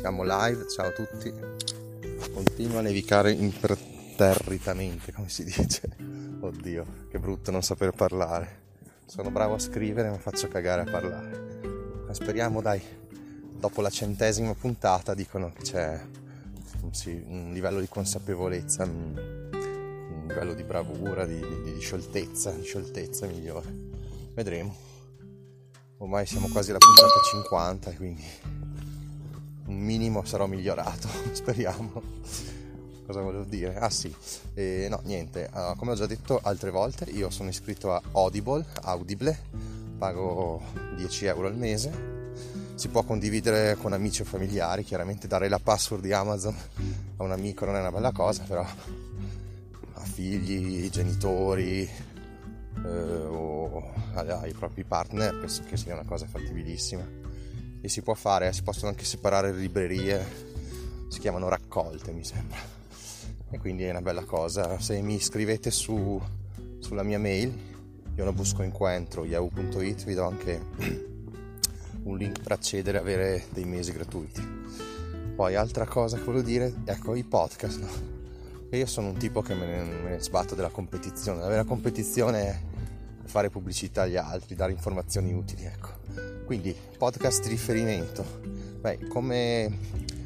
Siamo live, ciao a tutti. Continua a nevicare imperterritamente, come si dice. Oddio, che brutto non saper parlare. Sono bravo a scrivere, ma faccio cagare a parlare. Ma speriamo, dai, dopo la centesima puntata dicono che c'è un livello di consapevolezza, un livello di bravura, di, di, di scioltezza, di scioltezza migliore. Vedremo. Ormai siamo quasi alla puntata 50, quindi un minimo sarò migliorato, speriamo. Cosa volevo dire? Ah sì, eh, no niente, uh, come ho già detto altre volte, io sono iscritto a Audible, Audible, pago 10 euro al mese, si può condividere con amici o familiari, chiaramente dare la password di Amazon a un amico non è una bella cosa, però a figli, genitori, eh, o ai propri partner penso che sia una cosa fattibilissima e si può fare, si possono anche separare librerie, si chiamano raccolte mi sembra e quindi è una bella cosa. Se mi iscrivete su, sulla mia mail, io lo busco incontro yahoo.it, vi do anche un link per accedere e avere dei mesi gratuiti. Poi altra cosa che volevo dire, ecco i podcast. No? Io sono un tipo che me ne, me ne sbatto della competizione. La vera competizione è fare pubblicità agli altri, dare informazioni utili, ecco. Quindi podcast riferimento. Beh, come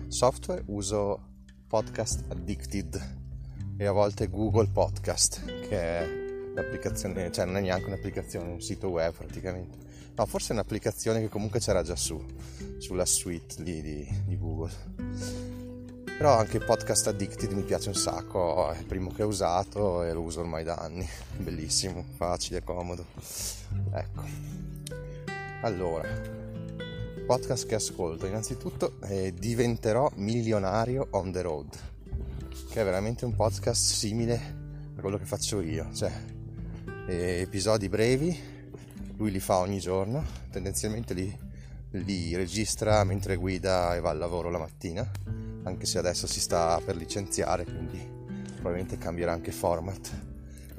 software uso Podcast Addicted e a volte Google Podcast, che è l'applicazione, cioè non è neanche un'applicazione, un sito web praticamente. No, forse è un'applicazione che comunque c'era già su, sulla suite lì di, di Google però anche Podcast Addicted mi piace un sacco, è il primo che ho usato e lo uso ormai da anni, bellissimo, facile, comodo. Ecco. Allora, podcast che ascolto, innanzitutto eh, diventerò milionario on the road, che è veramente un podcast simile a quello che faccio io, cioè eh, episodi brevi, lui li fa ogni giorno, tendenzialmente li, li registra mentre guida e va al lavoro la mattina anche se adesso si sta per licenziare, quindi probabilmente cambierà anche format.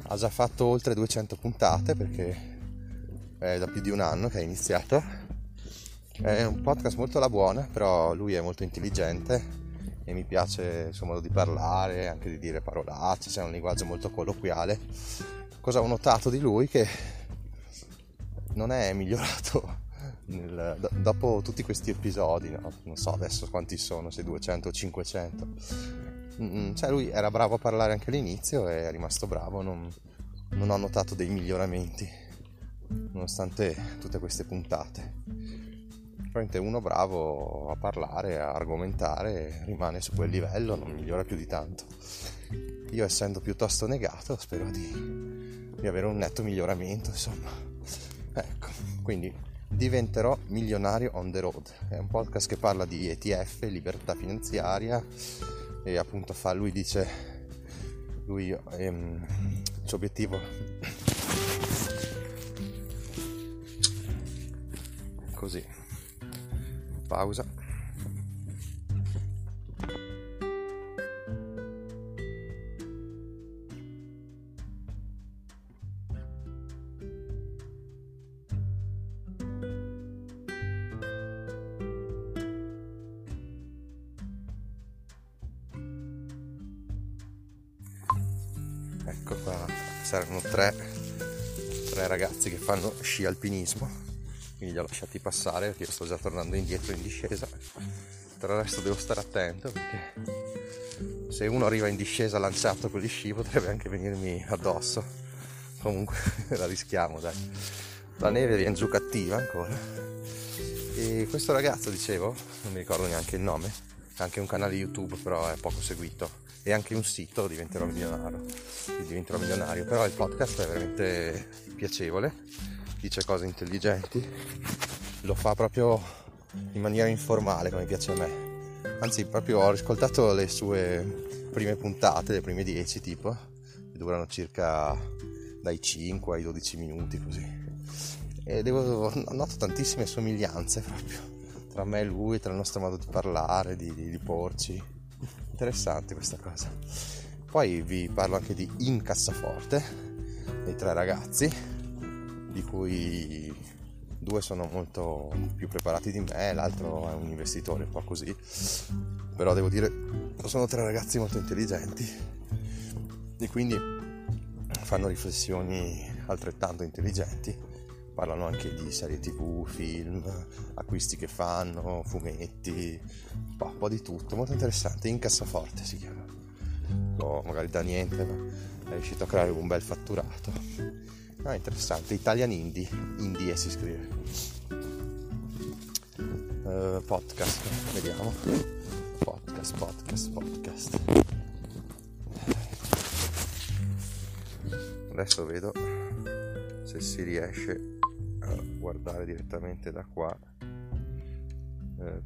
Ha già fatto oltre 200 puntate perché è da più di un anno che è iniziato. È un podcast molto alla buona, però lui è molto intelligente e mi piace il suo modo di parlare, anche di dire parolacce, c'è un linguaggio molto colloquiale. Cosa ho notato di lui? Che non è migliorato nel, do, dopo tutti questi episodi, no? non so adesso quanti sono, se 200 o 500, mm, cioè lui era bravo a parlare anche all'inizio e è rimasto bravo, non, non ho notato dei miglioramenti, nonostante tutte queste puntate. Probabilmente uno bravo a parlare, a argomentare, rimane su quel livello, non migliora più di tanto. Io essendo piuttosto negato spero di, di avere un netto miglioramento, insomma. Ecco, quindi diventerò milionario on the road. È un podcast che parla di ETF, libertà finanziaria e appunto fa, lui dice, lui ehm, il suo obiettivo così, pausa. ecco qua saranno tre, tre ragazzi che fanno sci alpinismo quindi li ho lasciati passare perché sto già tornando indietro in discesa. Per il resto devo stare attento perché se uno arriva in discesa lanciato con gli sci potrebbe anche venirmi addosso. Comunque la rischiamo dai. La neve viene giù cattiva ancora. E questo ragazzo dicevo non mi ricordo neanche il nome anche un canale youtube però è poco seguito. E anche un sito diventerò milionario, diventerò milionario però il podcast è veramente piacevole dice cose intelligenti lo fa proprio in maniera informale come piace a me. Anzi proprio ho ascoltato le sue prime puntate le prime 10 tipo che durano circa dai 5 ai 12 minuti così. E devo, noto tantissime somiglianze proprio tra me e lui, tra il nostro modo di parlare, di, di, di porci. Interessante questa cosa. Poi vi parlo anche di Incassaforte, dei tre ragazzi, di cui due sono molto più preparati di me, l'altro è un investitore un po' così, però devo dire sono tre ragazzi molto intelligenti e quindi fanno riflessioni altrettanto intelligenti, parlano anche di serie tv, film, acquisti che fanno, fumetti, un po', un po di tutto, molto interessante, in cassaforte si chiama, o magari da niente, ma è riuscito a creare un bel fatturato. Ah, interessante, Italian Indie, Indie si scrive. Uh, podcast, vediamo. Podcast, podcast, podcast. Adesso vedo se si riesce a guardare direttamente da qua. Uh,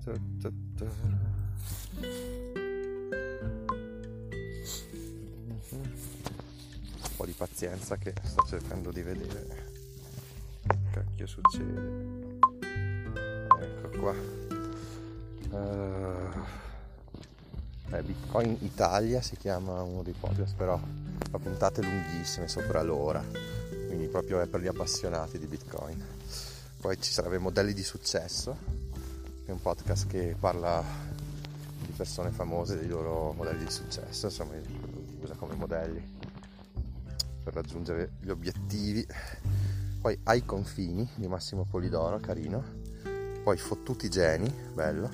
po' di pazienza che sto cercando di vedere. Cacchio succede. Ecco qua. Uh, eh, Bitcoin Italia si chiama uno dei podcast però fa puntate lunghissime sopra l'ora quindi proprio è per gli appassionati di Bitcoin. Poi ci sarebbe Modelli di Successo che è un podcast che parla di persone famose dei loro modelli di successo insomma usa come modelli per raggiungere gli obiettivi. Poi ai confini di Massimo Polidoro, carino. Poi fottuti geni, bello.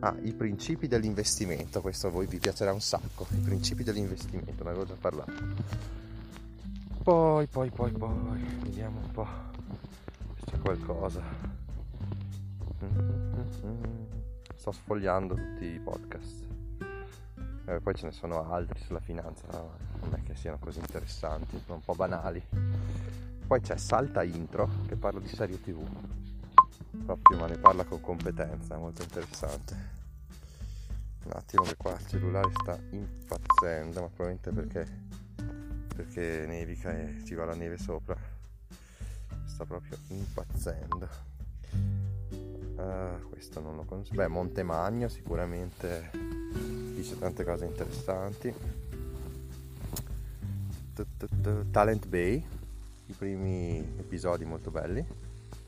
Ah, i principi dell'investimento, questo a voi vi piacerà un sacco. I principi dell'investimento, ne avevo già parlato. Poi, poi, poi, poi, vediamo un po' se c'è qualcosa. Sto sfogliando tutti i podcast. Eh, poi ce ne sono altri sulla finanza, non è che siano così interessanti, sono un po' banali. Poi c'è Salta Intro che parla di serie tv, proprio ma ne parla con competenza, molto interessante. Un attimo che qua il cellulare sta impazzendo, ma probabilmente perché, perché nevica e ci va la neve sopra. Sta proprio impazzendo. Uh, questo non lo conosco. Beh, Montemagno sicuramente dice tante cose interessanti. Talent Bay, i primi episodi molto belli.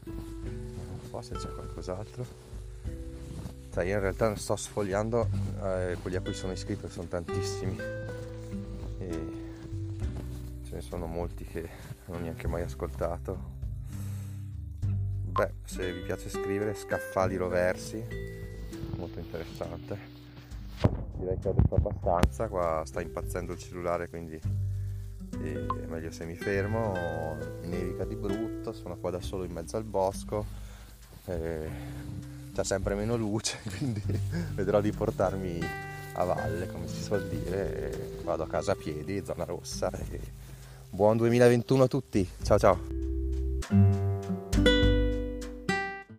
Non so se c'è qualcos'altro. Cioè, io in realtà sto sfogliando eh, quelli a cui sono iscritto, sono tantissimi. E ce ne sono molti che non ho neanche mai ascoltato. Se vi piace scrivere, Scaffali Roversi, molto interessante. Direi che ho detto abbastanza, qua sta impazzendo il cellulare quindi è meglio se mi fermo, nevica di brutto, sono qua da solo in mezzo al bosco, c'è sempre meno luce quindi vedrò di portarmi a valle come si suol dire, vado a casa a piedi, zona rossa e buon 2021 a tutti, ciao ciao!